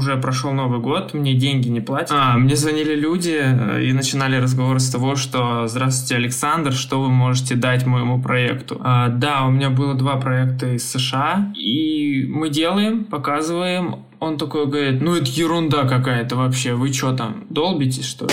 уже прошел Новый год, мне деньги не платят. А, мне звонили люди э, и начинали разговор с того, что «Здравствуйте, Александр, что вы можете дать моему проекту?» а, Да, у меня было два проекта из США, и мы делаем, показываем. Он такой говорит, ну это ерунда какая-то вообще, вы что там, долбитесь что ли?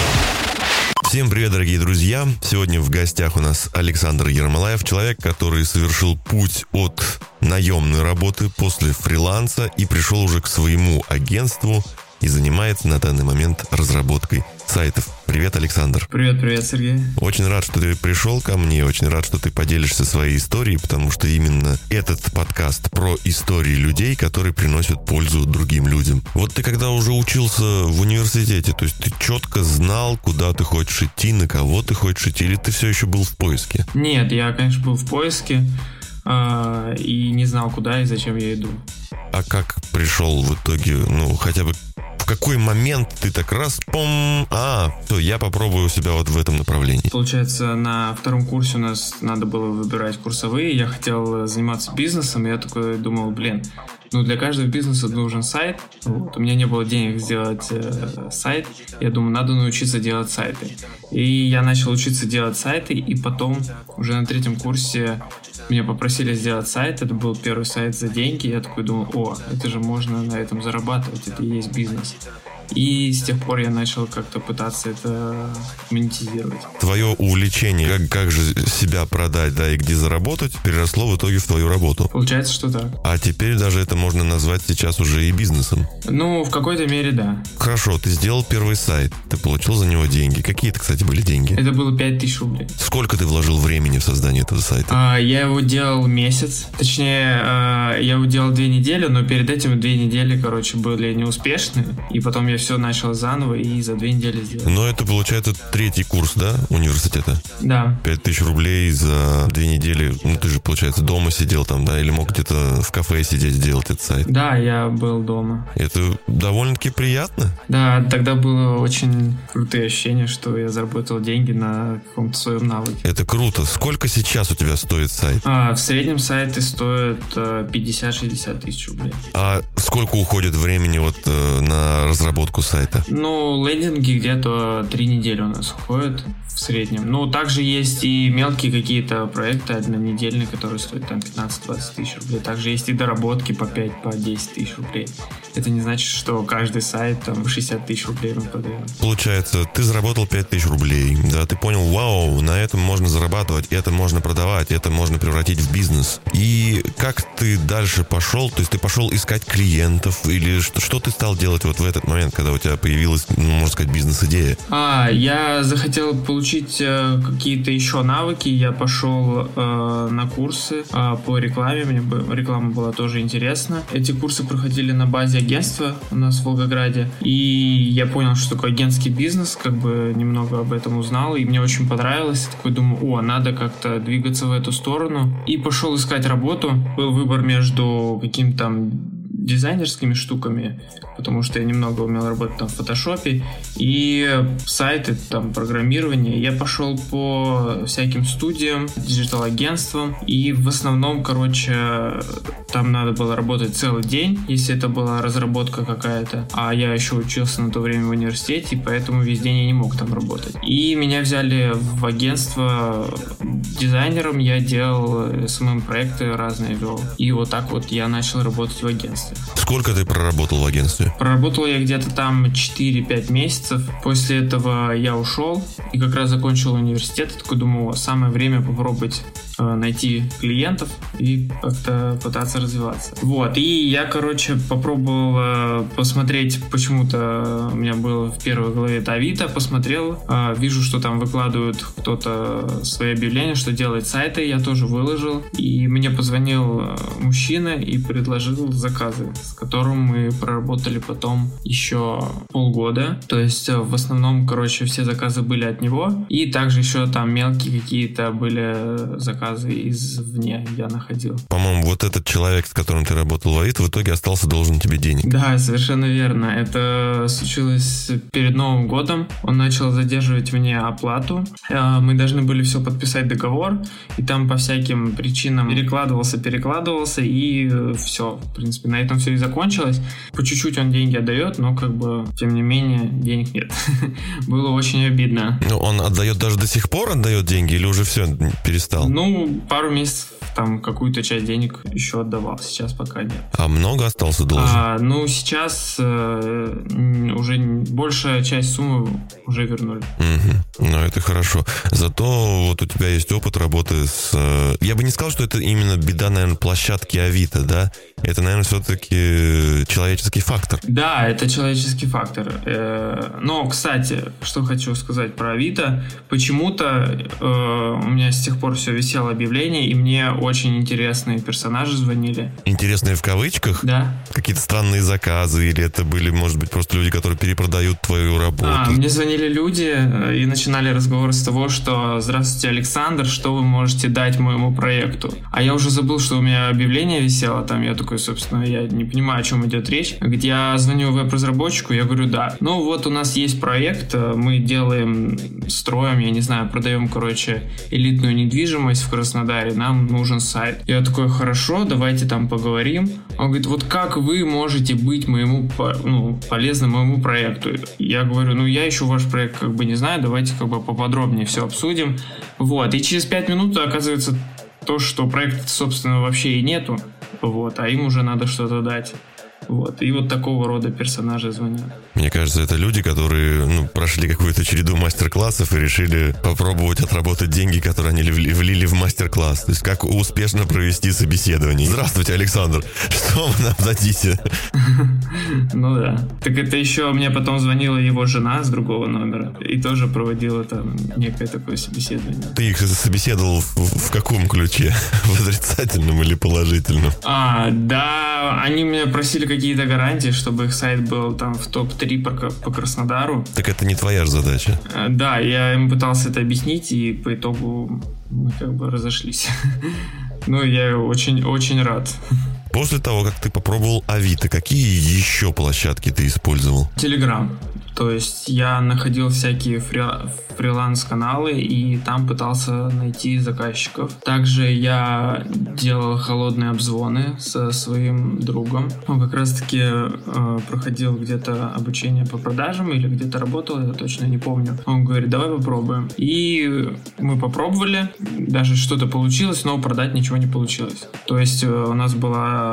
Всем привет, дорогие друзья! Сегодня в гостях у нас Александр Ермолаев, человек, который совершил путь от наемной работы после фриланса и пришел уже к своему агентству и занимается на данный момент разработкой сайтов. Привет, Александр. Привет, привет, Сергей. Очень рад, что ты пришел ко мне, очень рад, что ты поделишься своей историей, потому что именно этот подкаст про истории людей, которые приносят пользу другим людям. Вот ты когда уже учился в университете, то есть ты четко знал, куда ты хочешь идти, на кого ты хочешь идти, или ты все еще был в поиске? Нет, я, конечно, был в поиске э, и не знал, куда и зачем я иду. А как пришел в итоге, ну, хотя бы какой момент ты так раз, пом, а, то я попробую себя вот в этом направлении? Получается, на втором курсе у нас надо было выбирать курсовые, я хотел заниматься бизнесом, я такой думал, блин, ну, для каждого бизнеса нужен сайт. Вот. У меня не было денег сделать э, сайт. Я думаю, надо научиться делать сайты. И я начал учиться делать сайты, и потом уже на третьем курсе меня попросили сделать сайт. Это был первый сайт за деньги. Я такой думал, о, это же можно на этом зарабатывать, это и есть бизнес. И с тех пор я начал как-то пытаться это монетизировать. Твое увлечение, как, как же себя продать, да, и где заработать, переросло в итоге в твою работу. Получается, что так. А теперь даже это можно назвать сейчас уже и бизнесом. Ну, в какой-то мере, да. Хорошо, ты сделал первый сайт, ты получил за него деньги. Какие это, кстати, были деньги? Это было 5000 рублей. Сколько ты вложил времени в создание этого сайта? А, я его делал месяц. Точнее, а, я его делал две недели, но перед этим две недели, короче, были неуспешны. И потом я все начал заново и за две недели сделал. Но это получается третий курс, да, университета? Да. Пять тысяч рублей за две недели. Ну, ты же, получается, дома сидел там, да, или мог где-то в кафе сидеть, делать этот сайт? Да, я был дома. Это довольно-таки приятно. Да, тогда было очень крутое ощущение, что я заработал деньги на каком-то своем навыке. Это круто. Сколько сейчас у тебя стоит сайт? А, в среднем сайты стоят 50-60 э, тысяч рублей. А сколько уходит времени вот э, на разработку сайта? Ну, лендинги где-то три недели у нас уходят в среднем. Ну, также есть и мелкие какие-то проекты однонедельные, которые стоят там 15-20 тысяч рублей. Также есть и доработки по 5, по 10 тысяч рублей. Это не значит, что каждый сайт там 60 тысяч рублей мы продаем. Получается, ты заработал 5 тысяч рублей, да, ты понял, вау, на этом можно зарабатывать, это можно продавать, это можно превратить в бизнес. И как ты дальше пошел? То есть ты пошел искать клиентов или что, что ты стал делать вот в этот момент, когда у тебя появилась, ну, можно сказать, бизнес-идея? А, я захотел получить получить э, какие-то еще навыки, я пошел э, на курсы э, по рекламе. Мне бы, реклама была тоже интересна. Эти курсы проходили на базе агентства у нас в Волгограде. И я понял, что такое агентский бизнес, как бы немного об этом узнал, и мне очень понравилось. Я такой думаю, о, надо как-то двигаться в эту сторону. И пошел искать работу. Был выбор между каким-то там дизайнерскими штуками, потому что я немного умел работать там в фотошопе, и сайты, там, программирование. Я пошел по всяким студиям, диджитал-агентствам, и в основном, короче, там надо было работать целый день, если это была разработка какая-то, а я еще учился на то время в университете, поэтому весь день я не мог там работать. И меня взяли в агентство дизайнером, я делал SMM-проекты разные вел, и вот так вот я начал работать в агентстве. Сколько ты проработал в агентстве? Проработал я где-то там 4-5 месяцев. После этого я ушел и как раз закончил университет. Такой думал, самое время попробовать найти клиентов и как-то пытаться развиваться. Вот, и я, короче, попробовал э, посмотреть, почему-то у меня было в первой главе это Авито, посмотрел, э, вижу, что там выкладывают кто-то свои объявления, что делает сайты, я тоже выложил, и мне позвонил мужчина и предложил заказы, с которым мы проработали потом еще полгода, то есть в основном, короче, все заказы были от него, и также еще там мелкие какие-то были заказы заказы извне я находил. По-моему, вот этот человек, с которым ты работал в Авито, в итоге остался должен тебе денег. Да, совершенно верно. Это случилось перед Новым годом. Он начал задерживать мне оплату. Э, мы должны были все подписать договор, и там по всяким причинам перекладывался, перекладывался, и э, все. В принципе, на этом все и закончилось. По чуть-чуть он деньги отдает, но как бы, тем не менее, денег нет. Было очень обидно. Ну, он отдает даже до сих пор отдает деньги или уже все перестал? Ну, пару месяцев там какую-то часть денег еще отдавал, сейчас пока нет. А много остался должен? А, ну, сейчас э, уже большая часть суммы уже вернули. Угу. Ну, это хорошо. Зато вот у тебя есть опыт работы с... Э, я бы не сказал, что это именно беда, наверное, площадки Авито, да? Это, наверное, все-таки человеческий фактор. Да, это человеческий фактор. Э, но, кстати, что хочу сказать про Авито. Почему-то э, у меня с тех пор все висело объявление, и мне очень интересные персонажи звонили. Интересные в кавычках? Да. Какие-то странные заказы, или это были, может быть, просто люди, которые перепродают твою работу? А, мне звонили люди э, и начинали разговор с того, что «Здравствуйте, Александр, что вы можете дать моему проекту?» А я уже забыл, что у меня объявление висело там, я такой, собственно, я не понимаю, о чем идет речь. Где я звоню веб-разработчику, я говорю, да, ну вот у нас есть проект, э, мы делаем, строим, я не знаю, продаем, короче, элитную недвижимость в Краснодаре, нам нужен сайт. Я такой, хорошо, давайте там поговорим. Он говорит, вот как вы можете быть моему, ну, полезным моему проекту? Я говорю, ну, я еще ваш проект как бы не знаю, давайте как бы поподробнее все обсудим. Вот, и через пять минут оказывается то, что проекта, собственно, вообще и нету, вот, а им уже надо что-то дать. Вот. И вот такого рода персонажи звонят. Мне кажется, это люди, которые ну, прошли какую-то череду мастер-классов и решили попробовать отработать деньги, которые они влили в мастер-класс. То есть как успешно провести собеседование. Здравствуйте, Александр. Что вы нам дадите? Ну да. Так это еще мне потом звонила его жена с другого номера и тоже проводила там некое такое собеседование. Ты их собеседовал в, в каком ключе? В отрицательном или положительном? А, да, они меня просили какие-то гарантии, чтобы их сайт был там в топ-3 по, по Краснодару. Так это не твоя же задача. Э, да, я им пытался это объяснить, и по итогу мы как бы разошлись. Ну, я очень-очень рад. После того, как ты попробовал Авито, какие еще площадки ты использовал? Телеграм. То есть я находил всякие фри фриланс-каналы и там пытался найти заказчиков. Также я делал холодные обзвоны со своим другом. Он как раз-таки э, проходил где-то обучение по продажам или где-то работал, я точно не помню. Он говорит, давай попробуем. И мы попробовали, даже что-то получилось, но продать ничего не получилось. То есть э, у нас была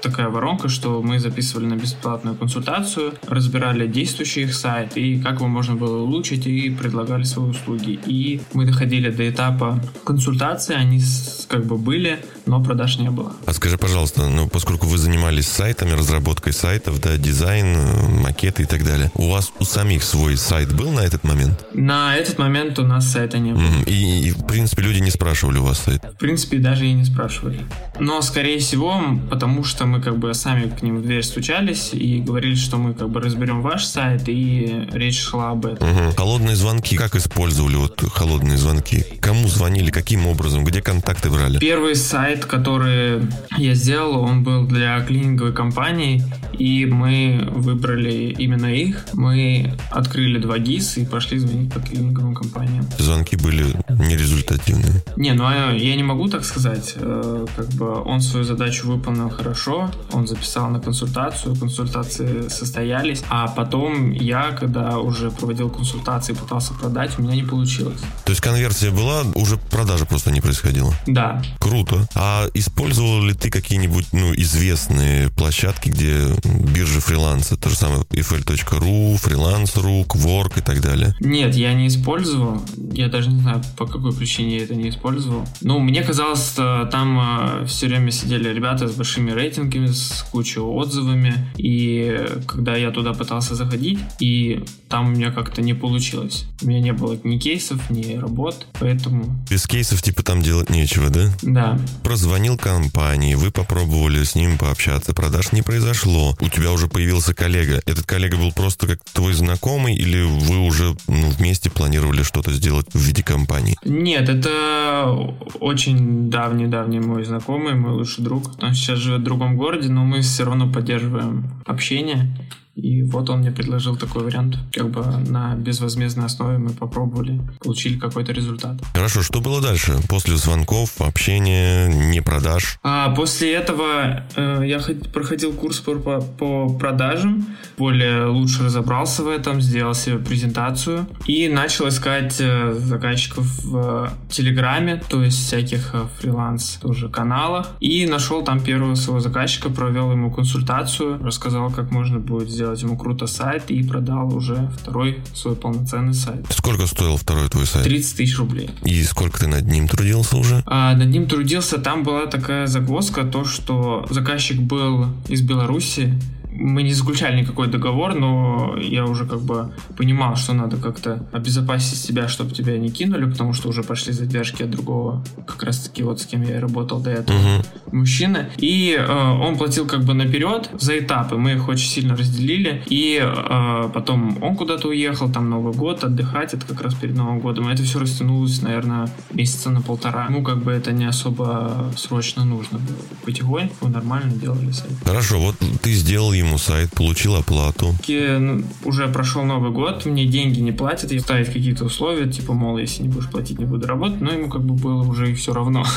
такая воронка, что мы записывали на бесплатную консультацию, разбирали действующий их сайт и как его можно было улучшить и предлагали свои услуги. И мы доходили до этапа консультации, они как бы были, но продаж не было. А скажи, пожалуйста, ну, поскольку вы занимались сайтами, разработкой сайтов, да, дизайн, э, макеты и так далее, у вас у самих свой сайт был на этот момент? На этот момент у нас сайта не было. И, и в принципе, люди не спрашивали у вас сайт? В принципе, даже и не спрашивали. Но, скорее всего, потому что мы как бы сами к ним в дверь стучались и говорили, что мы как бы разберем ваш сайт, и речь шла об этом. Угу. Холодные звонки, как использовали вот холодные звонки? Кому звонили, каким образом, где контакты брали? Первый сайт, который я сделал, он был для клининговой компании, и мы выбрали именно их. Мы открыли два ГИС и пошли звонить по клининговым компаниям. Звонки были нерезультативные? Не, ну а я не могу так сказать. Э, как бы он свою задачу выполнил хорошо, он записал на консультацию, консультации состоялись, а потом я, когда уже проводил консультации, пытался продать, у меня не получилось. То есть конверсия была, уже продажа просто не происходила? Да. Круто. А использовал ли ты какие-нибудь ну, известные площадки, где биржа фриланса, то же самое ifl.ru, freelance.ru, Quark и так далее? Нет, я не использовал. Я даже не знаю, по какой причине я это не использовал. Ну, мне казалось, там э, все время сидели ребята с большими рейтингами, с кучей отзывами. И когда я туда пытался заходить и и там у меня как-то не получилось. У меня не было ни кейсов, ни работ, поэтому... Без кейсов типа там делать нечего, да? Да. Прозвонил компании, вы попробовали с ним пообщаться, продаж не произошло. У тебя уже появился коллега. Этот коллега был просто как твой знакомый или вы уже ну, вместе планировали что-то сделать в виде компании? Нет, это очень давний-давний мой знакомый, мой лучший друг. Он сейчас живет в другом городе, но мы все равно поддерживаем общение. И вот он мне предложил такой вариант, как бы на безвозмездной основе мы попробовали, получили какой-то результат. Хорошо, что было дальше? После звонков, общения, не продаж? А после этого э, я проходил курс по, по, по продажам, более лучше разобрался в этом, сделал себе презентацию и начал искать э, заказчиков в Телеграме, то есть всяких э, фриланс тоже каналах. И нашел там первого своего заказчика, провел ему консультацию, рассказал, как можно будет сделать сделать ему круто сайт и продал уже второй свой полноценный сайт. Сколько стоил второй твой сайт? 30 тысяч рублей. И сколько ты над ним трудился уже? А, над ним трудился, там была такая загвоздка, то, что заказчик был из Беларуси, мы не заключали никакой договор, но я уже как бы понимал, что надо как-то обезопасить себя, чтобы тебя не кинули, потому что уже пошли задержки от другого, как раз таки вот с кем я работал до этого, uh-huh. мужчины. И э, он платил как бы наперед за этапы, мы их очень сильно разделили, и э, потом он куда-то уехал, там Новый год, отдыхать, это как раз перед Новым годом, это все растянулось, наверное, месяца на полтора. Ну, как бы это не особо срочно нужно было. Потихоньку нормально делали сайт. Хорошо, вот ты сделал ему ему сайт, получил оплату. Ну, уже прошел Новый год, мне деньги не платят, и ставить какие-то условия, типа, мол, если не будешь платить, не буду работать, но ему как бы было уже и все равно.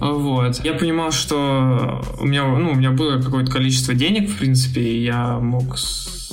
Вот. Я понимал, что у меня, ну, у меня было какое-то количество денег, в принципе, и я мог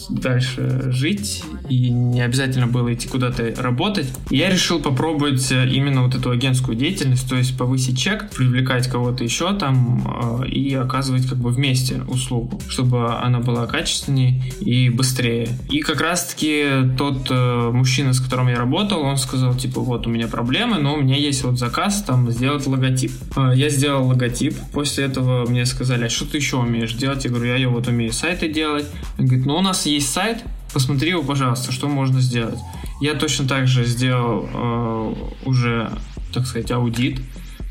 дальше жить, и не обязательно было идти куда-то работать. я решил попробовать э, именно вот эту агентскую деятельность, то есть повысить чек, привлекать кого-то еще там э, и оказывать как бы вместе услугу, чтобы она была качественнее и быстрее. И как раз-таки тот э, мужчина, с которым я работал, он сказал, типа, вот у меня проблемы, но у меня есть вот заказ там сделать логотип. Я сделал логотип, после этого мне сказали, а что ты еще умеешь делать? Я говорю, я вот умею сайты делать. Он говорит, ну у нас есть сайт, посмотри его, пожалуйста, что можно сделать. Я точно так же сделал э, уже, так сказать, аудит.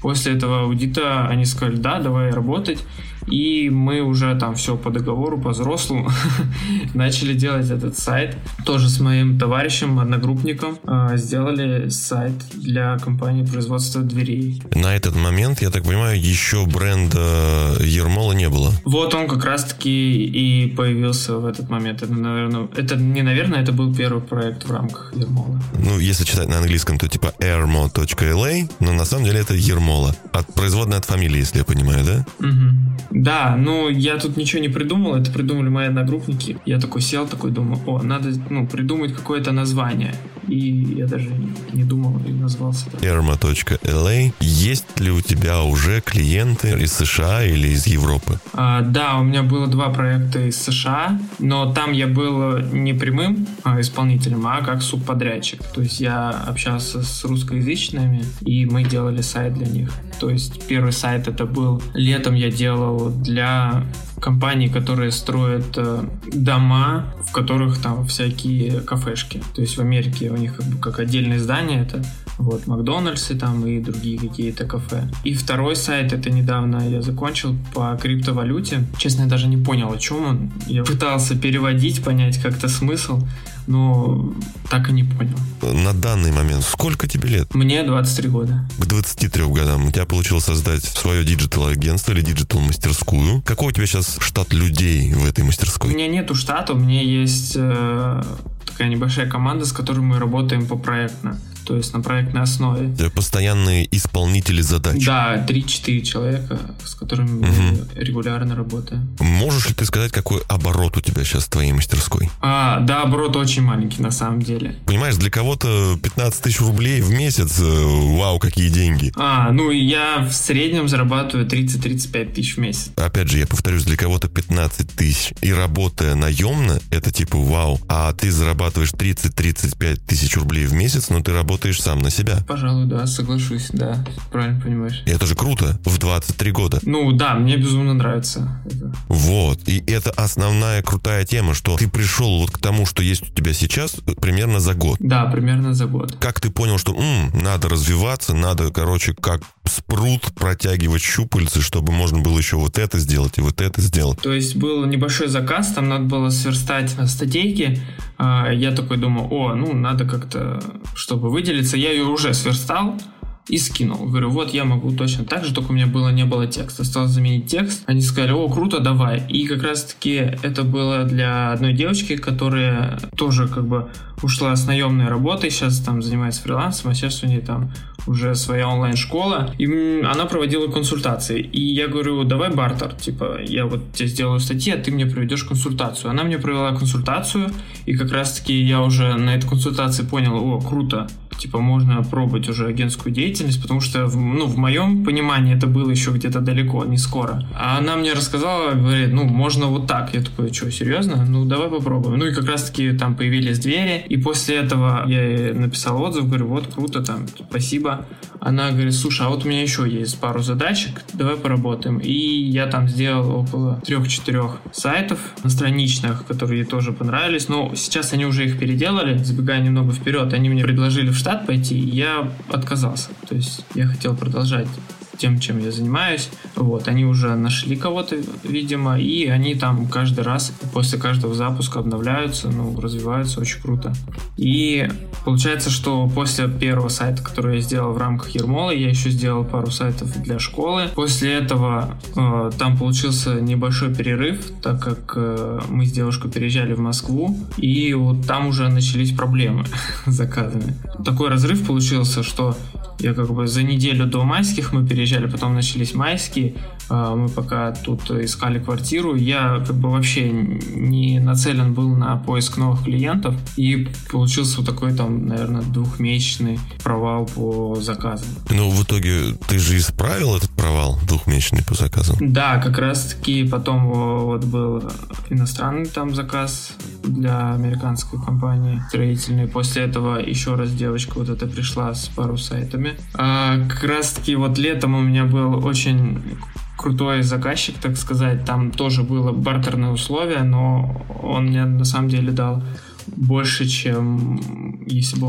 После этого аудита они сказали, да, давай работать. И мы уже там все по договору, по взрослому начали делать этот сайт. Тоже с моим товарищем, одногруппником э, сделали сайт для компании производства дверей. На этот момент, я так понимаю, еще бренда Ермола не было. Вот он как раз-таки и появился в этот момент. Это, наверное, это не наверное, это был первый проект в рамках Ермола. Ну, если читать на английском, то типа airmo.la, но на самом деле это Ермола. От производной от фамилии, если я понимаю, да? Угу. Да, ну я тут ничего не придумал, это придумали мои одногруппники. Я такой сел, такой думаю, о, надо ну, придумать какое-то название. И я даже не думал и назвался так. Erma.la. Есть ли у тебя уже клиенты из США или из Европы? А, да, у меня было два проекта из США, но там я был не прямым а, исполнителем, а как субподрядчик. То есть я общался с русскоязычными, и мы делали сайт для них. То есть первый сайт это был летом я делал для компаний, которые строят э, дома, в которых там всякие кафешки. То есть в Америке у них как, бы, как отдельное здание это вот Макдональдсы там и другие какие-то кафе. И второй сайт, это недавно я закончил по криптовалюте. Честно, я даже не понял, о чем он. Я пытался переводить, понять как-то смысл но так и не понял. На данный момент сколько тебе лет? Мне 23 года. К 23 годам у тебя получилось создать свое диджитал-агентство или диджитал-мастерскую. Какой у тебя сейчас штат людей в этой мастерской? У меня нету штата, у меня есть э, такая небольшая команда, с которой мы работаем по проектно то есть на проектной основе. Это постоянные исполнители задач. Да, 3-4 человека, с которыми угу. мы регулярно работаем. Можешь ли ты сказать, какой оборот у тебя сейчас в твоей мастерской? А, да, оборот очень маленький на самом деле. Понимаешь, для кого-то 15 тысяч рублей в месяц, э, вау, какие деньги. А, ну я в среднем зарабатываю 30-35 тысяч в месяц. Опять же, я повторюсь, для кого-то 15 тысяч и работая наемно, это типа вау. А ты зарабатываешь 30-35 тысяч рублей в месяц, но ты работаешь работаешь сам на себя. Пожалуй, да, соглашусь, да, правильно понимаешь. И это же круто в 23 года. Ну да, мне безумно нравится это. Вот, и это основная крутая тема, что ты пришел вот к тому, что есть у тебя сейчас, примерно за год. Да, примерно за год. Как ты понял, что м, надо развиваться, надо, короче, как спрут протягивать щупальцы, чтобы можно было еще вот это сделать и вот это сделать? То есть был небольшой заказ, там надо было сверстать статейки. А, я такой думаю, о, ну надо как-то, чтобы выделиться. Я ее уже сверстал, и скинул. Говорю, вот я могу точно так же, только у меня было не было текста. Осталось заменить текст. Они сказали, о, круто, давай. И как раз таки это было для одной девочки, которая тоже как бы ушла с наемной работы, сейчас там занимается фрилансом, а сейчас у нее там уже своя онлайн-школа, и она проводила консультации. И я говорю, давай бартер, типа, я вот тебе сделаю статьи, а ты мне проведешь консультацию. Она мне провела консультацию, и как раз-таки я уже на этой консультации понял, о, круто, типа, можно пробовать уже агентскую деятельность, потому что, ну, в моем понимании это было еще где-то далеко, не скоро. А она мне рассказала, говорит, ну, можно вот так. Я такой, что, серьезно? Ну, давай попробуем. Ну, и как раз-таки там появились двери, и после этого я написал отзыв, говорю, вот, круто, там, спасибо. Она говорит, слушай, а вот у меня еще есть пару задачек, давай поработаем. И я там сделал около трех-четырех сайтов на страничных, которые ей тоже понравились. Но сейчас они уже их переделали, забегая немного вперед, они мне предложили в штат пойти, я отказался. То есть я хотел продолжать тем, чем я занимаюсь. Вот, они уже нашли кого-то, видимо, и они там каждый раз после каждого запуска обновляются, ну, развиваются очень круто. И получается, что после первого сайта, который я сделал в рамках Ермола, я еще сделал пару сайтов для школы. После этого э, там получился небольшой перерыв, так как э, мы с девушкой переезжали в Москву, и вот там уже начались проблемы с заказами. Такой разрыв получился, что я как бы за неделю до майских мы переезжали, потом начались майские, мы пока тут искали квартиру, я как бы вообще не нацелен был на поиск новых клиентов, и получился вот такой там, наверное, двухмесячный провал по заказам. Ну, в итоге ты же исправил этот провал двухмесячный по заказам? Да, как раз-таки потом вот был иностранный там заказ для американской компании строительной. После этого еще раз девочка вот эта пришла с пару сайтами. А, как раз-таки вот летом у меня был очень крутой заказчик, так сказать. Там тоже было бартерное условие, но он мне на самом деле дал больше, чем если бы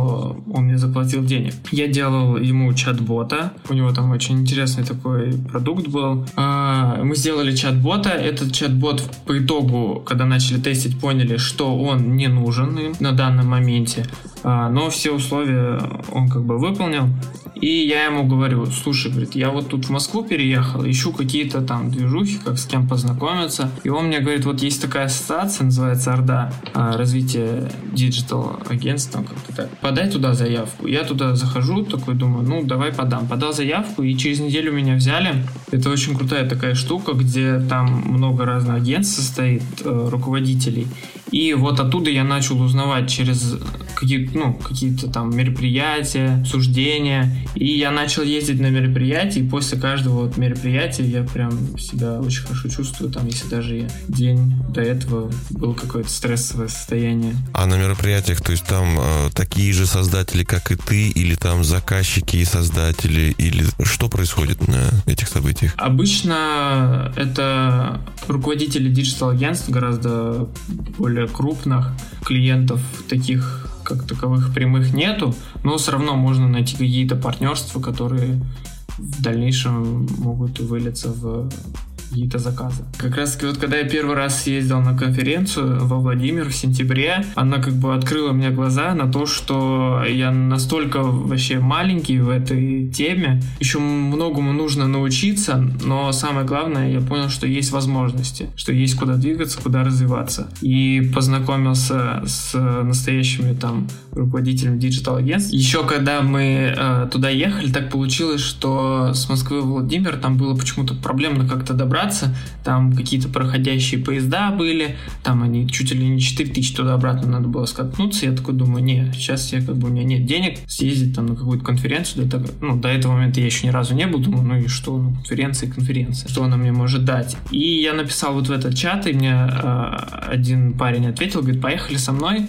он мне заплатил денег. Я делал ему чат-бота. У него там очень интересный такой продукт был. А, мы сделали чат-бота. Этот чат-бот по итогу, когда начали тестить, поняли, что он не нужен им на данном моменте. А, но все условия он как бы выполнил. И я ему говорю, слушай, говорит, я вот тут в Москву переехал, ищу какие-то там движухи, как с кем познакомиться. И он мне говорит, вот есть такая ассоциация, называется Орда, а, развитие диджитал агентства, как-то так. Подай туда заявку. Я туда захожу, такой думаю, ну давай подам. Подал заявку, и через неделю меня взяли. Это очень крутая такая штука, где там много разных агентств состоит, э, руководителей. И вот оттуда я начал узнавать через какие, ну, какие-то там мероприятия, суждения. И я начал ездить на мероприятия, и после каждого вот мероприятия я прям себя очень хорошо чувствую, там, если даже день до этого был какое-то стрессовое состояние. А на мероприятиях, то есть там э, такие же создатели, как и ты, или там заказчики и создатели, или что происходит на этих событиях? Обычно это руководители диджитал-агентств гораздо более крупных клиентов таких как таковых прямых нету, но все равно можно найти какие-то партнерства, которые в дальнейшем могут вылиться в какие-то заказы. Как раз таки вот когда я первый раз съездил на конференцию во Владимир в сентябре, она как бы открыла мне глаза на то, что я настолько вообще маленький в этой теме, еще многому нужно научиться, но самое главное, я понял, что есть возможности, что есть куда двигаться, куда развиваться. И познакомился с настоящими там руководителями диджитал агентств. Еще когда мы э, туда ехали, так получилось, что с Москвы в Владимир там было почему-то проблемно как-то добраться добраться, там какие-то проходящие поезда были, там они чуть ли не 4 тысячи туда-обратно надо было скатнуться, я такой думаю, не, сейчас я как бы у меня нет денег съездить там на какую-то конференцию, до, ну, до этого момента я еще ни разу не был, думаю, ну и что, ну, конференция конференция, что она мне может дать. И я написал вот в этот чат, и мне э, один парень ответил, говорит, поехали со мной,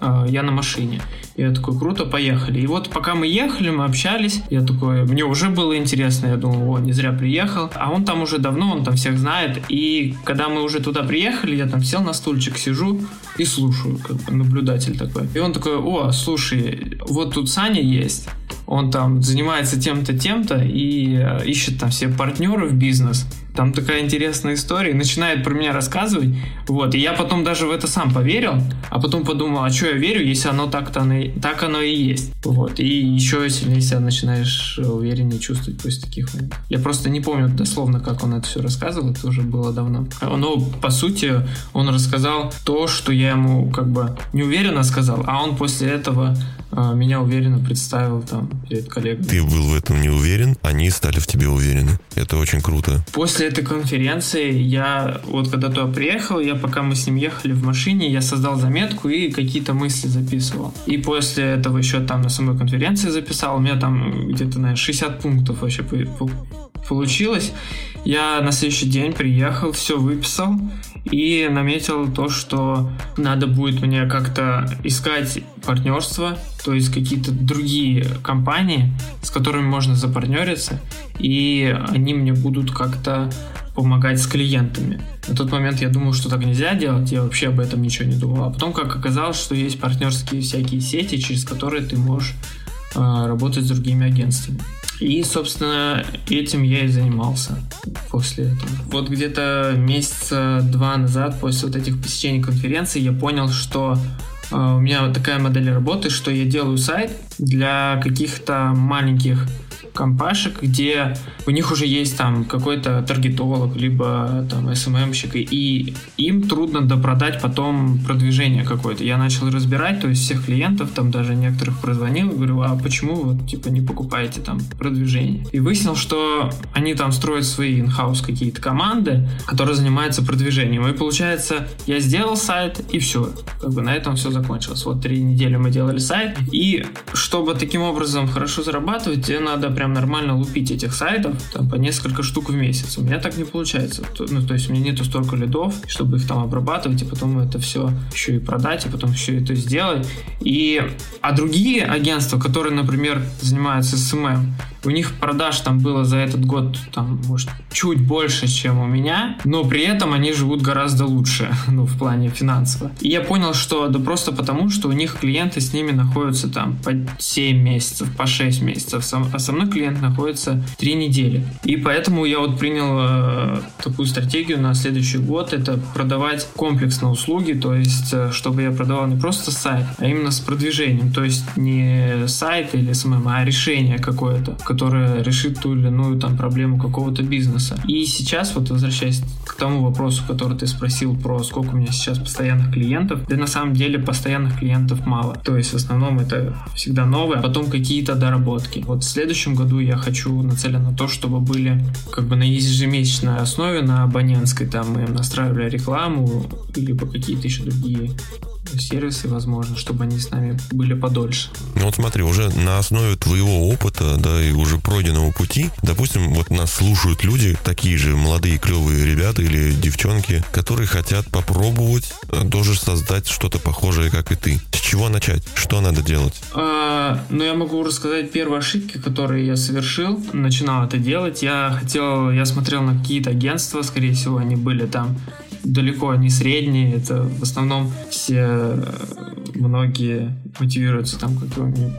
я на машине. Я такой, круто, поехали. И вот пока мы ехали, мы общались, я такой, мне уже было интересно, я думал, о, не зря приехал. А он там уже давно, он там всех знает. И когда мы уже туда приехали, я там сел на стульчик, сижу и слушаю, как бы наблюдатель такой. И он такой, о, слушай, вот тут Саня есть, он там занимается тем-то, тем-то и э, ищет там все партнеры в бизнес. Там такая интересная история. И начинает про меня рассказывать. Вот. И я потом даже в это сам поверил. А потом подумал, а что я верю, если оно так-то оно, так оно и есть. Вот. И еще сильнее себя начинаешь увереннее чувствовать после таких моментов. Я просто не помню дословно, как он это все рассказывал. Это уже было давно. Но, по сути, он рассказал то, что я ему как бы неуверенно сказал. А он после этого меня уверенно представил там перед коллегами. Ты был в этом не уверен, они стали в тебе уверены. Это очень круто. После этой конференции я, вот когда туда приехал, я пока мы с ним ехали в машине, я создал заметку и какие-то мысли записывал. И после этого еще там на самой конференции записал. У меня там где-то, наверное, 60 пунктов вообще получилось. Я на следующий день приехал, все выписал и наметил то, что надо будет мне как-то искать партнерство, то есть какие-то другие компании, с которыми можно запартнериться, и они мне будут как-то помогать с клиентами. На тот момент я думал, что так нельзя делать, я вообще об этом ничего не думал. А потом как оказалось, что есть партнерские всякие сети, через которые ты можешь э, работать с другими агентствами. И, собственно, этим я и занимался после этого. Вот где-то месяца два назад, после вот этих посещений конференции, я понял, что э, у меня такая модель работы, что я делаю сайт для каких-то маленьких компашек, где у них уже есть там какой-то таргетолог, либо там SMM-щик, и им трудно допродать потом продвижение какое-то. Я начал разбирать, то есть всех клиентов, там даже некоторых прозвонил, говорю, а почему вы типа не покупаете там продвижение? И выяснил, что они там строят свои инхаус какие-то команды, которые занимаются продвижением. И получается, я сделал сайт, и все. Как бы на этом все закончилось. Вот три недели мы делали сайт, и чтобы таким образом хорошо зарабатывать, тебе надо прям нормально лупить этих сайтов, там, по несколько штук в месяц. У меня так не получается. Ну, то есть у меня нету столько лидов, чтобы их там обрабатывать, и потом это все еще и продать, и потом все это сделать. И, а другие агентства, которые, например, занимаются СММ, у них продаж там было за этот год, там, может, чуть больше, чем у меня, но при этом они живут гораздо лучше, ну, в плане финансово. И я понял, что да просто потому, что у них клиенты с ними находятся там по 7 месяцев, по 6 месяцев, а со мной клиент находится 3 недели. И поэтому я вот принял э, такую стратегию на следующий год, это продавать комплексно услуги, то есть, э, чтобы я продавал не просто сайт, а именно с продвижением, то есть не сайт или СММ, а решение какое-то, которая решит ту или иную там проблему какого-то бизнеса. И сейчас, вот возвращаясь к тому вопросу, который ты спросил про сколько у меня сейчас постоянных клиентов, да на самом деле постоянных клиентов мало. То есть в основном это всегда новое, а потом какие-то доработки. Вот в следующем году я хочу нацелен на то, чтобы были как бы на ежемесячной основе, на абонентской, там мы настраивали рекламу, либо какие-то еще другие сервисы, возможно, чтобы они с нами были подольше. Ну вот смотри, уже на основе твоего опыта, да, и уже пройденного пути, допустим, вот нас слушают люди, такие же молодые клевые ребята или девчонки, которые хотят попробовать э, тоже создать что-то похожее, как и ты. С чего начать? Что надо делать? А, ну, я могу рассказать первые ошибки, которые я совершил. Начинал это делать. Я хотел, я смотрел на какие-то агентства, скорее всего, они были там далеко не средние, это в основном все э, многие мотивируются там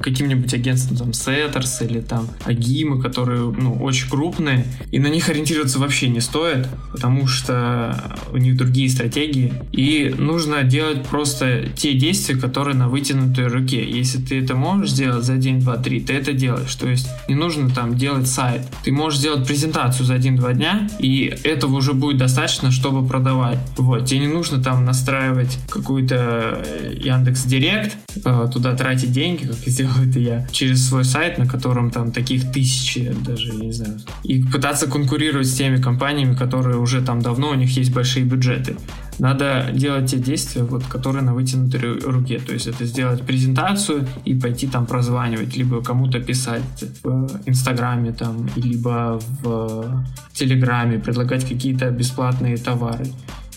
каким-нибудь агентством, там, Сеттерс или там Агимы, которые, ну, очень крупные, и на них ориентироваться вообще не стоит, потому что у них другие стратегии, и нужно делать просто те действия, которые на вытянутой руке. Если ты это можешь сделать за день, два, три, ты это делаешь. То есть не нужно там делать сайт. Ты можешь сделать презентацию за один-два дня, и этого уже будет достаточно, чтобы продавать. Вот, тебе не нужно там настраивать какую-то Яндекс Директ, э, туда тратить деньги, как сделал это я, через свой сайт, на котором там таких тысячи, даже, не знаю, и пытаться конкурировать с теми компаниями, которые уже там давно, у них есть большие бюджеты. Надо делать те действия, вот, которые на вытянутой руке. То есть это сделать презентацию и пойти там прозванивать, либо кому-то писать в Инстаграме там, либо в Телеграме, предлагать какие-то бесплатные товары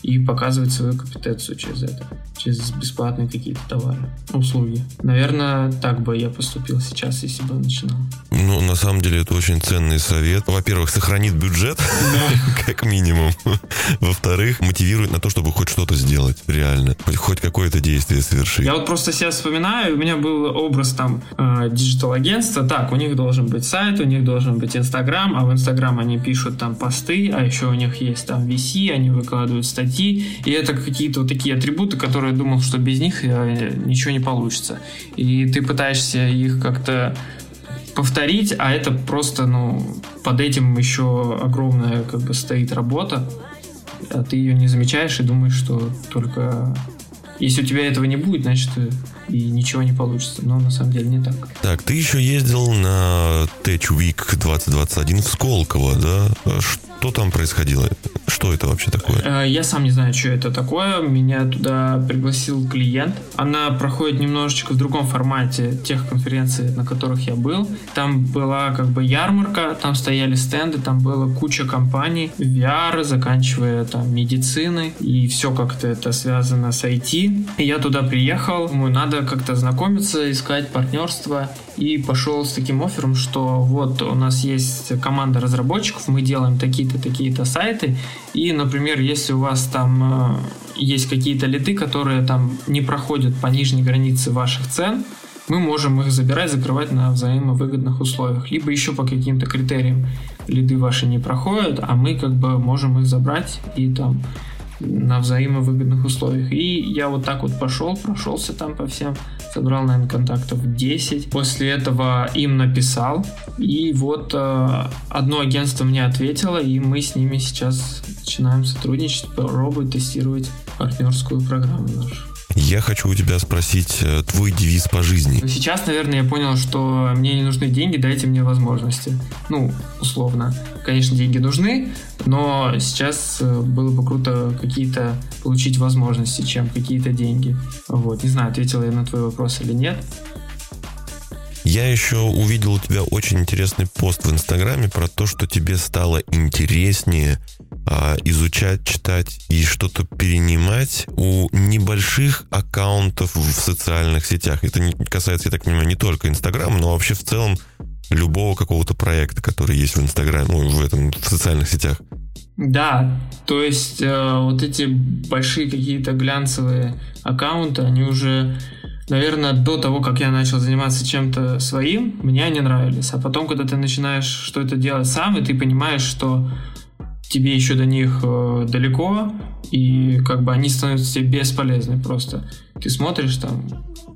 и показывать свою компетенцию через это, через бесплатные какие-то товары, услуги. Наверное, так бы я поступил сейчас, если бы начинал. Ну, на самом деле, это очень ценный совет. Во-первых, сохранит бюджет, как минимум. Во-вторых, мотивирует на то, чтобы хоть что-то сделать, реально. Хоть какое-то действие совершить. Я вот просто себя вспоминаю, у меня был образ там э, диджитал-агентства. Так, у них должен быть сайт, у них должен быть Инстаграм, а в Инстаграм они пишут там посты, а еще у них есть там VC, они выкладывают статьи, и это какие-то вот такие атрибуты, которые я думал, что без них э, ничего не получится. И ты пытаешься их как-то повторить, а это просто, ну, под этим еще огромная как бы стоит работа, а ты ее не замечаешь и думаешь, что только если у тебя этого не будет, значит и ничего не получится. Но на самом деле не так. Так, ты еще ездил на Tech Week 2021 в Сколково, да? Что там происходило? Что это вообще такое? Э, я сам не знаю, что это такое. Меня туда пригласил клиент. Она проходит немножечко в другом формате тех конференций, на которых я был. Там была как бы ярмарка, там стояли стенды, там была куча компаний, VR, заканчивая там медициной, и все как-то это связано с IT. И я туда приехал, думаю, надо как-то знакомиться, искать партнерство и пошел с таким оффером, что вот у нас есть команда разработчиков, мы делаем такие-то, такие-то сайты, и, например, если у вас там э, есть какие-то литы, которые там не проходят по нижней границе ваших цен, мы можем их забирать, закрывать на взаимовыгодных условиях. Либо еще по каким-то критериям лиды ваши не проходят, а мы как бы можем их забрать и там на взаимовыгодных условиях. И я вот так вот пошел, прошелся там по всем, собрал, наверное, контактов 10. После этого им написал, и вот э, одно агентство мне ответило, и мы с ними сейчас начинаем сотрудничать, пробовать тестировать партнерскую программу нашу. Я хочу у тебя спросить э, твой девиз по жизни. Сейчас, наверное, я понял, что мне не нужны деньги, дайте мне возможности. Ну, условно. Конечно, деньги нужны, но сейчас э, было бы круто какие-то получить возможности, чем какие-то деньги. Вот, не знаю, ответила я на твой вопрос или нет. Я еще увидел у тебя очень интересный пост в Инстаграме про то, что тебе стало интереснее а, изучать, читать и что-то перенимать у небольших аккаунтов в социальных сетях. Это не касается, я так понимаю, не только Инстаграма, но вообще в целом любого какого-то проекта, который есть в Инстаграме, ну, в этом, в социальных сетях. Да, то есть э, вот эти большие какие-то глянцевые аккаунты, они уже наверное, до того, как я начал заниматься чем-то своим, мне они нравились. А потом, когда ты начинаешь что-то делать сам, и ты понимаешь, что тебе еще до них э, далеко, и как бы они становятся тебе бесполезны просто. Ты смотришь там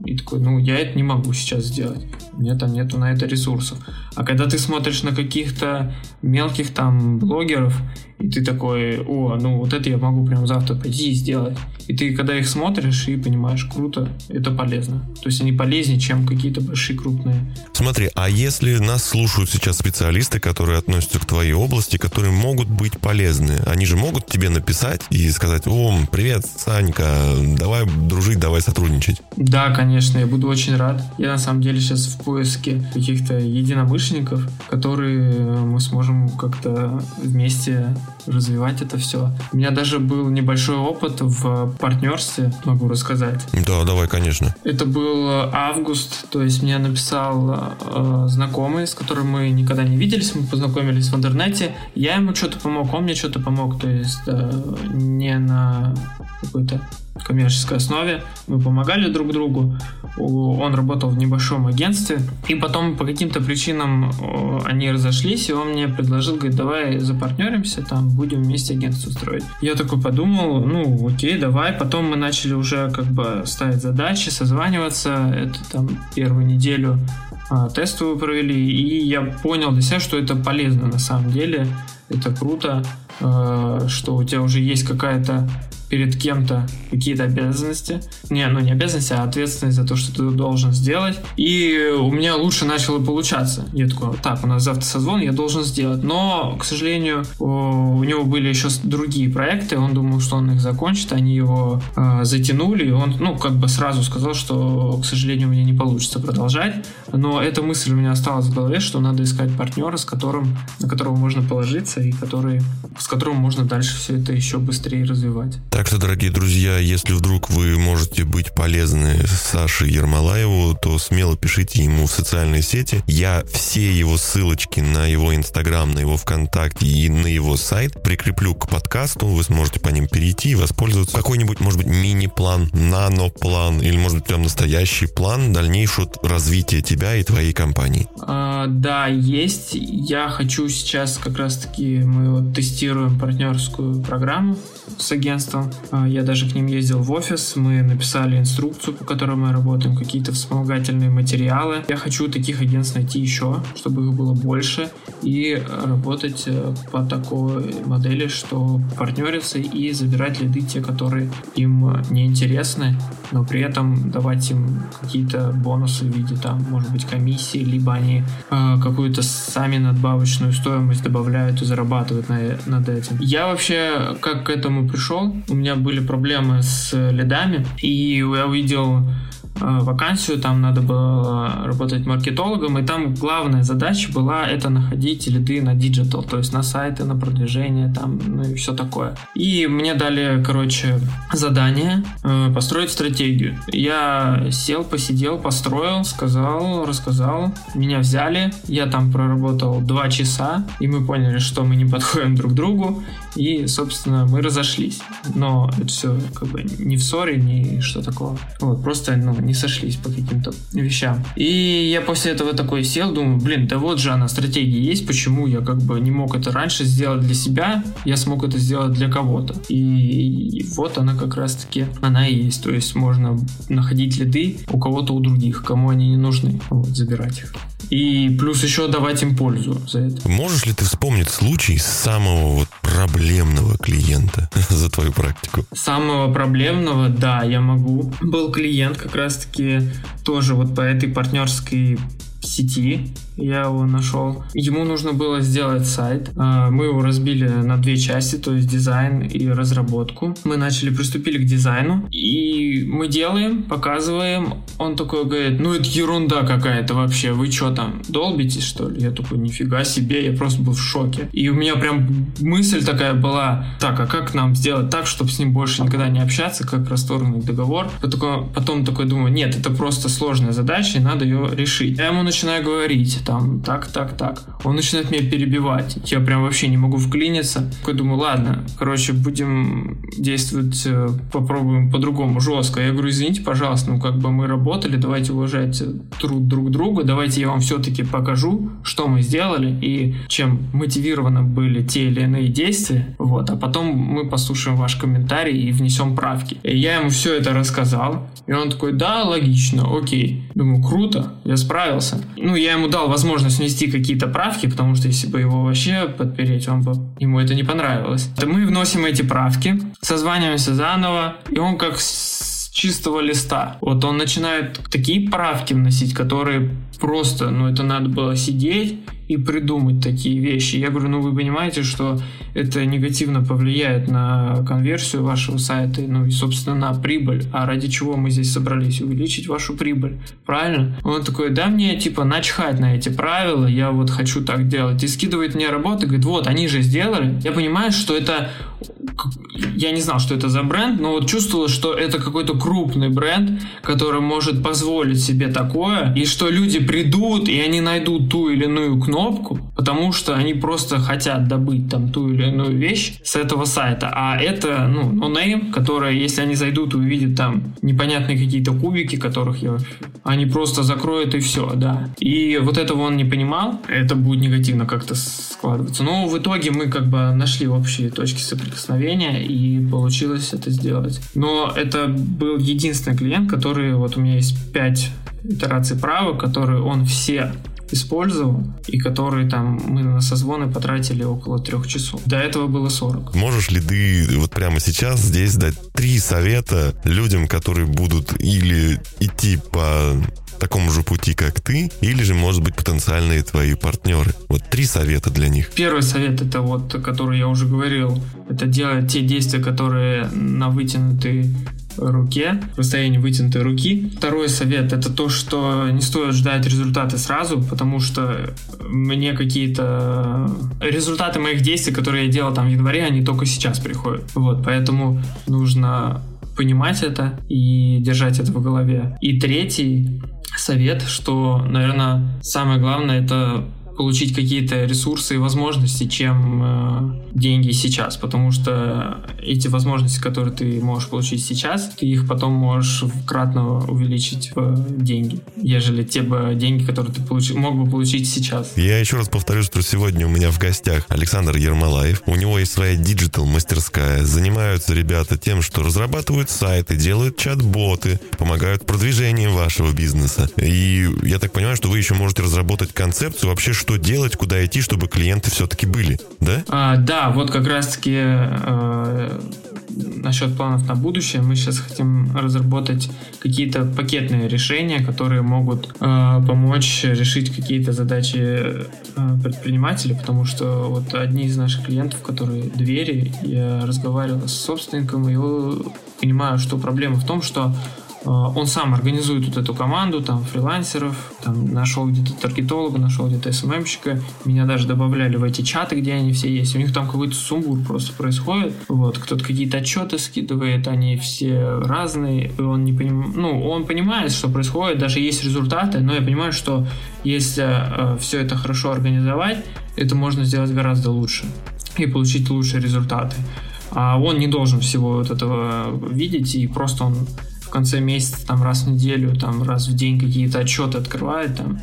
и такой, ну, я это не могу сейчас сделать. Меня там нету на это ресурсов. А когда ты смотришь на каких-то мелких там блогеров, и ты такой, о, ну вот это я могу прям завтра пойти и сделать. И ты когда их смотришь и понимаешь, круто, это полезно. То есть они полезнее, чем какие-то большие крупные. Смотри, а если нас слушают сейчас специалисты, которые относятся к твоей области, которые могут быть полезны, они же могут тебе написать и сказать, о, привет, Санька, давай дружить, давай сотрудничать. Да, конечно, я буду очень рад. Я на самом деле сейчас в поиске каких-то единомышленников, которые мы сможем как-то вместе развивать это все. У меня даже был небольшой опыт в партнерстве, могу рассказать. Да, давай, конечно. Это был август, то есть мне написал э, знакомый, с которым мы никогда не виделись, мы познакомились в интернете. Я ему что-то помог, он мне что-то помог, то есть э, не на какой-то коммерческой основе. Мы помогали друг другу. Он работал в небольшом агентстве. И потом по каким-то причинам они разошлись, и он мне предложил, говорит, давай запартнеримся, там будем вместе агентство строить. Я такой подумал, ну окей, давай. Потом мы начали уже как бы ставить задачи, созваниваться. Это там первую неделю а, тестовую провели, и я понял для себя, что это полезно на самом деле. Это круто, а, что у тебя уже есть какая-то перед кем-то какие-то обязанности. Не, ну не обязанности, а ответственность за то, что ты должен сделать. И у меня лучше начало получаться. Я такой, так, у нас завтра созвон, я должен сделать. Но, к сожалению, у него были еще другие проекты, он думал, что он их закончит, они его э, затянули, он, ну, как бы сразу сказал, что, к сожалению, у меня не получится продолжать. Но эта мысль у меня осталась в голове, что надо искать партнера, с которым, на которого можно положиться и который, с которым можно дальше все это еще быстрее развивать. Так что, дорогие друзья, если вдруг вы можете быть полезны Саше Ермолаеву, то смело пишите ему в социальные сети. Я все его ссылочки на его Инстаграм, на его ВКонтакте и на его сайт прикреплю к подкасту. Вы сможете по ним перейти и воспользоваться. Какой-нибудь, может быть, мини-план, нано-план или, может быть, прям настоящий план дальнейшего развития тебя и твоей компании. А, да, есть. Я хочу сейчас как раз-таки мы вот тестируем партнерскую программу с агентством. А, я даже к ним ездил в офис, мы написали инструкцию, по которой мы работаем, какие-то вспомогательные материалы. Я хочу таких агентств найти еще, чтобы их было больше, и работать э, по такой модели, что партнериться и забирать лиды те, которые им не интересны, но при этом давать им какие-то бонусы в виде там, может быть, комиссии, либо они э, какую-то сами надбавочную стоимость добавляют и зарабатывают на, над этим. Я вообще как к этому пришел, у меня были проблемы с лидами, и я увидел Э, вакансию, там надо было работать маркетологом, и там главная задача была это находить лиды на диджитал, то есть на сайты, на продвижение, там, ну и все такое. И мне дали, короче, задание э, построить стратегию. Я сел, посидел, построил, сказал, рассказал, меня взяли, я там проработал два часа, и мы поняли, что мы не подходим друг другу, и, собственно, мы разошлись. Но это все как бы не в ссоре, ни что такого. Вот, просто, ну, не сошлись по каким-то вещам. И я после этого такой сел, думаю, блин, да вот же она, стратегия есть, почему я как бы не мог это раньше сделать для себя, я смог это сделать для кого-то. И, и вот она как раз-таки, она и есть. То есть можно находить лиды у кого-то у других, кому они не нужны, вот, забирать их. И плюс еще давать им пользу за это. Можешь ли ты вспомнить случай самого вот проблемного клиента за твою практику? Самого проблемного, да, я могу. Был клиент как раз-таки тоже вот по этой партнерской сети, я его нашел. Ему нужно было сделать сайт. А, мы его разбили на две части, то есть дизайн и разработку. Мы начали, приступили к дизайну, и мы делаем, показываем. Он такой говорит, ну это ерунда какая-то вообще, вы что там, долбитесь что ли? Я такой, нифига себе, я просто был в шоке. И у меня прям мысль такая была, так, а как нам сделать так, чтобы с ним больше никогда не общаться, как расторгнуть договор? Потом, потом такой думаю, нет, это просто сложная задача, и надо ее решить. Я ему начинаю говорить, там, так, так, так. Он начинает меня перебивать. Я прям вообще не могу вклиниться. Я думаю, ладно, короче, будем действовать, э, попробуем по-другому, жестко. Я говорю, извините, пожалуйста, ну как бы мы работали, давайте уважать труд друг друга, давайте я вам все-таки покажу, что мы сделали и чем мотивированы были те или иные действия, вот, а потом мы послушаем ваш комментарий и внесем правки. И я ему все это рассказал, и он такой, да, логично, окей. Думаю, круто, я справился. Ну, я ему дал возможность внести какие-то правки, потому что если бы его вообще подпереть, он бы ему это не понравилось. То мы вносим эти правки, созваниваемся заново, и он как с чистого листа. Вот он начинает такие правки вносить, которые просто, ну это надо было сидеть и придумать такие вещи. Я говорю, ну вы понимаете, что это негативно повлияет на конверсию вашего сайта, ну и, собственно, на прибыль. А ради чего мы здесь собрались? Увеличить вашу прибыль. Правильно? Он такой, да мне, типа, начхать на эти правила, я вот хочу так делать. И скидывает мне работы, говорит, вот, они же сделали. Я понимаю, что это я не знал, что это за бренд, но вот чувствовал, что это какой-то крупный бренд, который может позволить себе такое, и что люди придут, и они найдут ту или иную кнопку, потому что они просто хотят добыть там ту или иную вещь с этого сайта. А это, ну, no-name, которая, если они зайдут и увидят там непонятные какие-то кубики, которых я... Они просто закроют и все, да. И вот этого он не понимал, это будет негативно как-то складываться. Но в итоге мы как бы нашли общие точки соприкосновения, и получилось это сделать. Но это был единственный клиент, который, вот у меня есть 5 итераций права, которые он все использовал, и которые там мы на созвоны потратили около трех часов. До этого было 40. Можешь ли ты вот прямо сейчас здесь дать три совета людям, которые будут или идти по такому же пути, как ты, или же, может быть, потенциальные твои партнеры? Вот три совета для них. Первый совет это вот, который я уже говорил, это делать те действия, которые на вытянутый руке, в расстоянии вытянутой руки. Второй совет это то, что не стоит ждать результаты сразу, потому что мне какие-то результаты моих действий, которые я делал там в январе, они только сейчас приходят. Вот, поэтому нужно понимать это и держать это в голове. И третий совет, что, наверное, самое главное это получить какие-то ресурсы и возможности, чем э, деньги сейчас, потому что эти возможности, которые ты можешь получить сейчас, ты их потом можешь кратно увеличить в деньги, ежели те бы деньги, которые ты получ... мог бы получить сейчас. Я еще раз повторю, что сегодня у меня в гостях Александр Ермолаев. У него есть своя диджитал-мастерская. Занимаются ребята тем, что разрабатывают сайты, делают чат-боты, помогают в продвижении вашего бизнеса. И я так понимаю, что вы еще можете разработать концепцию вообще, что делать, куда идти, чтобы клиенты все-таки были, да? А, да, вот как раз-таки э, насчет планов на будущее мы сейчас хотим разработать какие-то пакетные решения, которые могут э, помочь решить какие-то задачи э, предпринимателей, потому что вот одни из наших клиентов, которые двери, я разговаривал с собственником, и понимаю, что проблема в том, что он сам организует вот эту команду, там, фрилансеров, там, нашел где-то таргетолога, нашел где-то СММщика, меня даже добавляли в эти чаты, где они все есть, у них там какой-то сумбур просто происходит, вот, кто-то какие-то отчеты скидывает, они все разные, и он не поним... ну, он понимает, что происходит, даже есть результаты, но я понимаю, что если э, все это хорошо организовать, это можно сделать гораздо лучше и получить лучшие результаты. А он не должен всего вот этого видеть, и просто он конце месяца, там раз в неделю, там раз в день какие-то отчеты открывает, там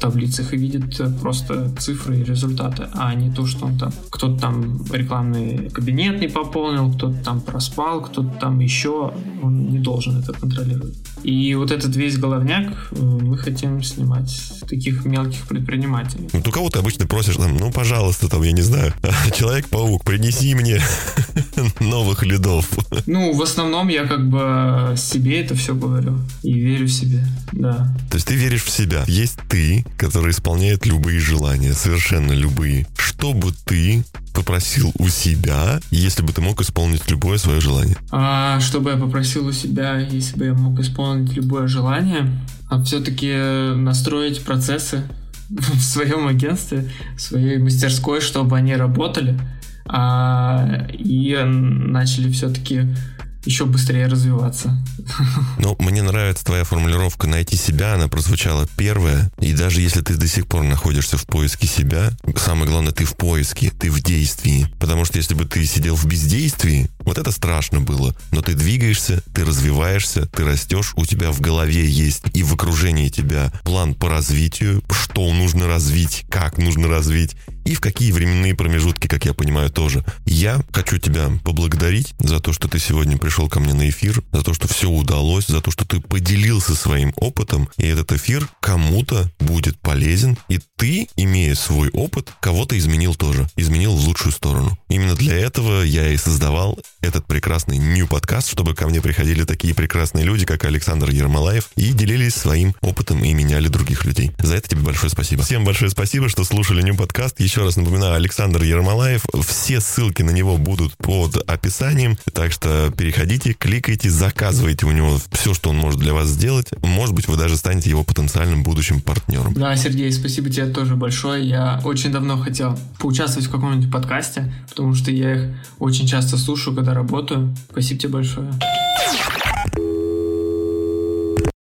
таблицах и видит просто цифры и результаты, а не то, что он там кто-то там рекламный кабинет не пополнил, кто-то там проспал, кто-то там еще, он не должен это контролировать. И вот этот весь головняк э, мы хотим снимать таких мелких предпринимателей. Вот у кого ты обычно просишь, там, ну, пожалуйста, там, я не знаю, Человек-паук, принеси мне новых лидов. Ну, в основном я как бы себе это все говорю и верю в себе, да. То есть ты веришь в себя. Есть ты, который исполняет любые желания, совершенно любые. Что бы ты попросил у себя, если бы ты мог исполнить любое свое желание? А, что бы я попросил у себя, если бы я мог исполнить любое желание? А все-таки настроить процессы в своем агентстве, в своей мастерской, чтобы они работали а, и начали все-таки еще быстрее развиваться. Ну, мне нравится твоя формулировка «найти себя», она прозвучала первая. И даже если ты до сих пор находишься в поиске себя, самое главное, ты в поиске, ты в действии. Потому что если бы ты сидел в бездействии, вот это страшно было. Но ты двигаешься, ты развиваешься, ты растешь, у тебя в голове есть и в окружении тебя план по развитию, что нужно развить, как нужно развить и в какие временные промежутки, как я понимаю, тоже. Я хочу тебя поблагодарить за то, что ты сегодня пришел ко мне на эфир, за то, что все удалось, за то, что ты поделился своим опытом, и этот эфир кому-то будет полезен, и ты, имея свой опыт, кого-то изменил тоже, изменил в лучшую сторону. Именно для этого я и создавал этот прекрасный New подкаст, чтобы ко мне приходили такие прекрасные люди, как Александр Ермолаев, и делились своим опытом и меняли других людей. За это тебе большое спасибо. Всем большое спасибо, что слушали New подкаст. Еще раз напоминаю, Александр Ермолаев. Все ссылки на него будут под описанием, так что переходите, кликайте, заказывайте у него все, что он может для вас сделать. Может быть, вы даже станете его потенциальным будущим партнером. Да, Сергей, спасибо тебе тоже большое. Я очень давно хотел поучаствовать в каком-нибудь подкасте, потому что я их очень часто слушаю, когда работаю. Спасибо тебе большое.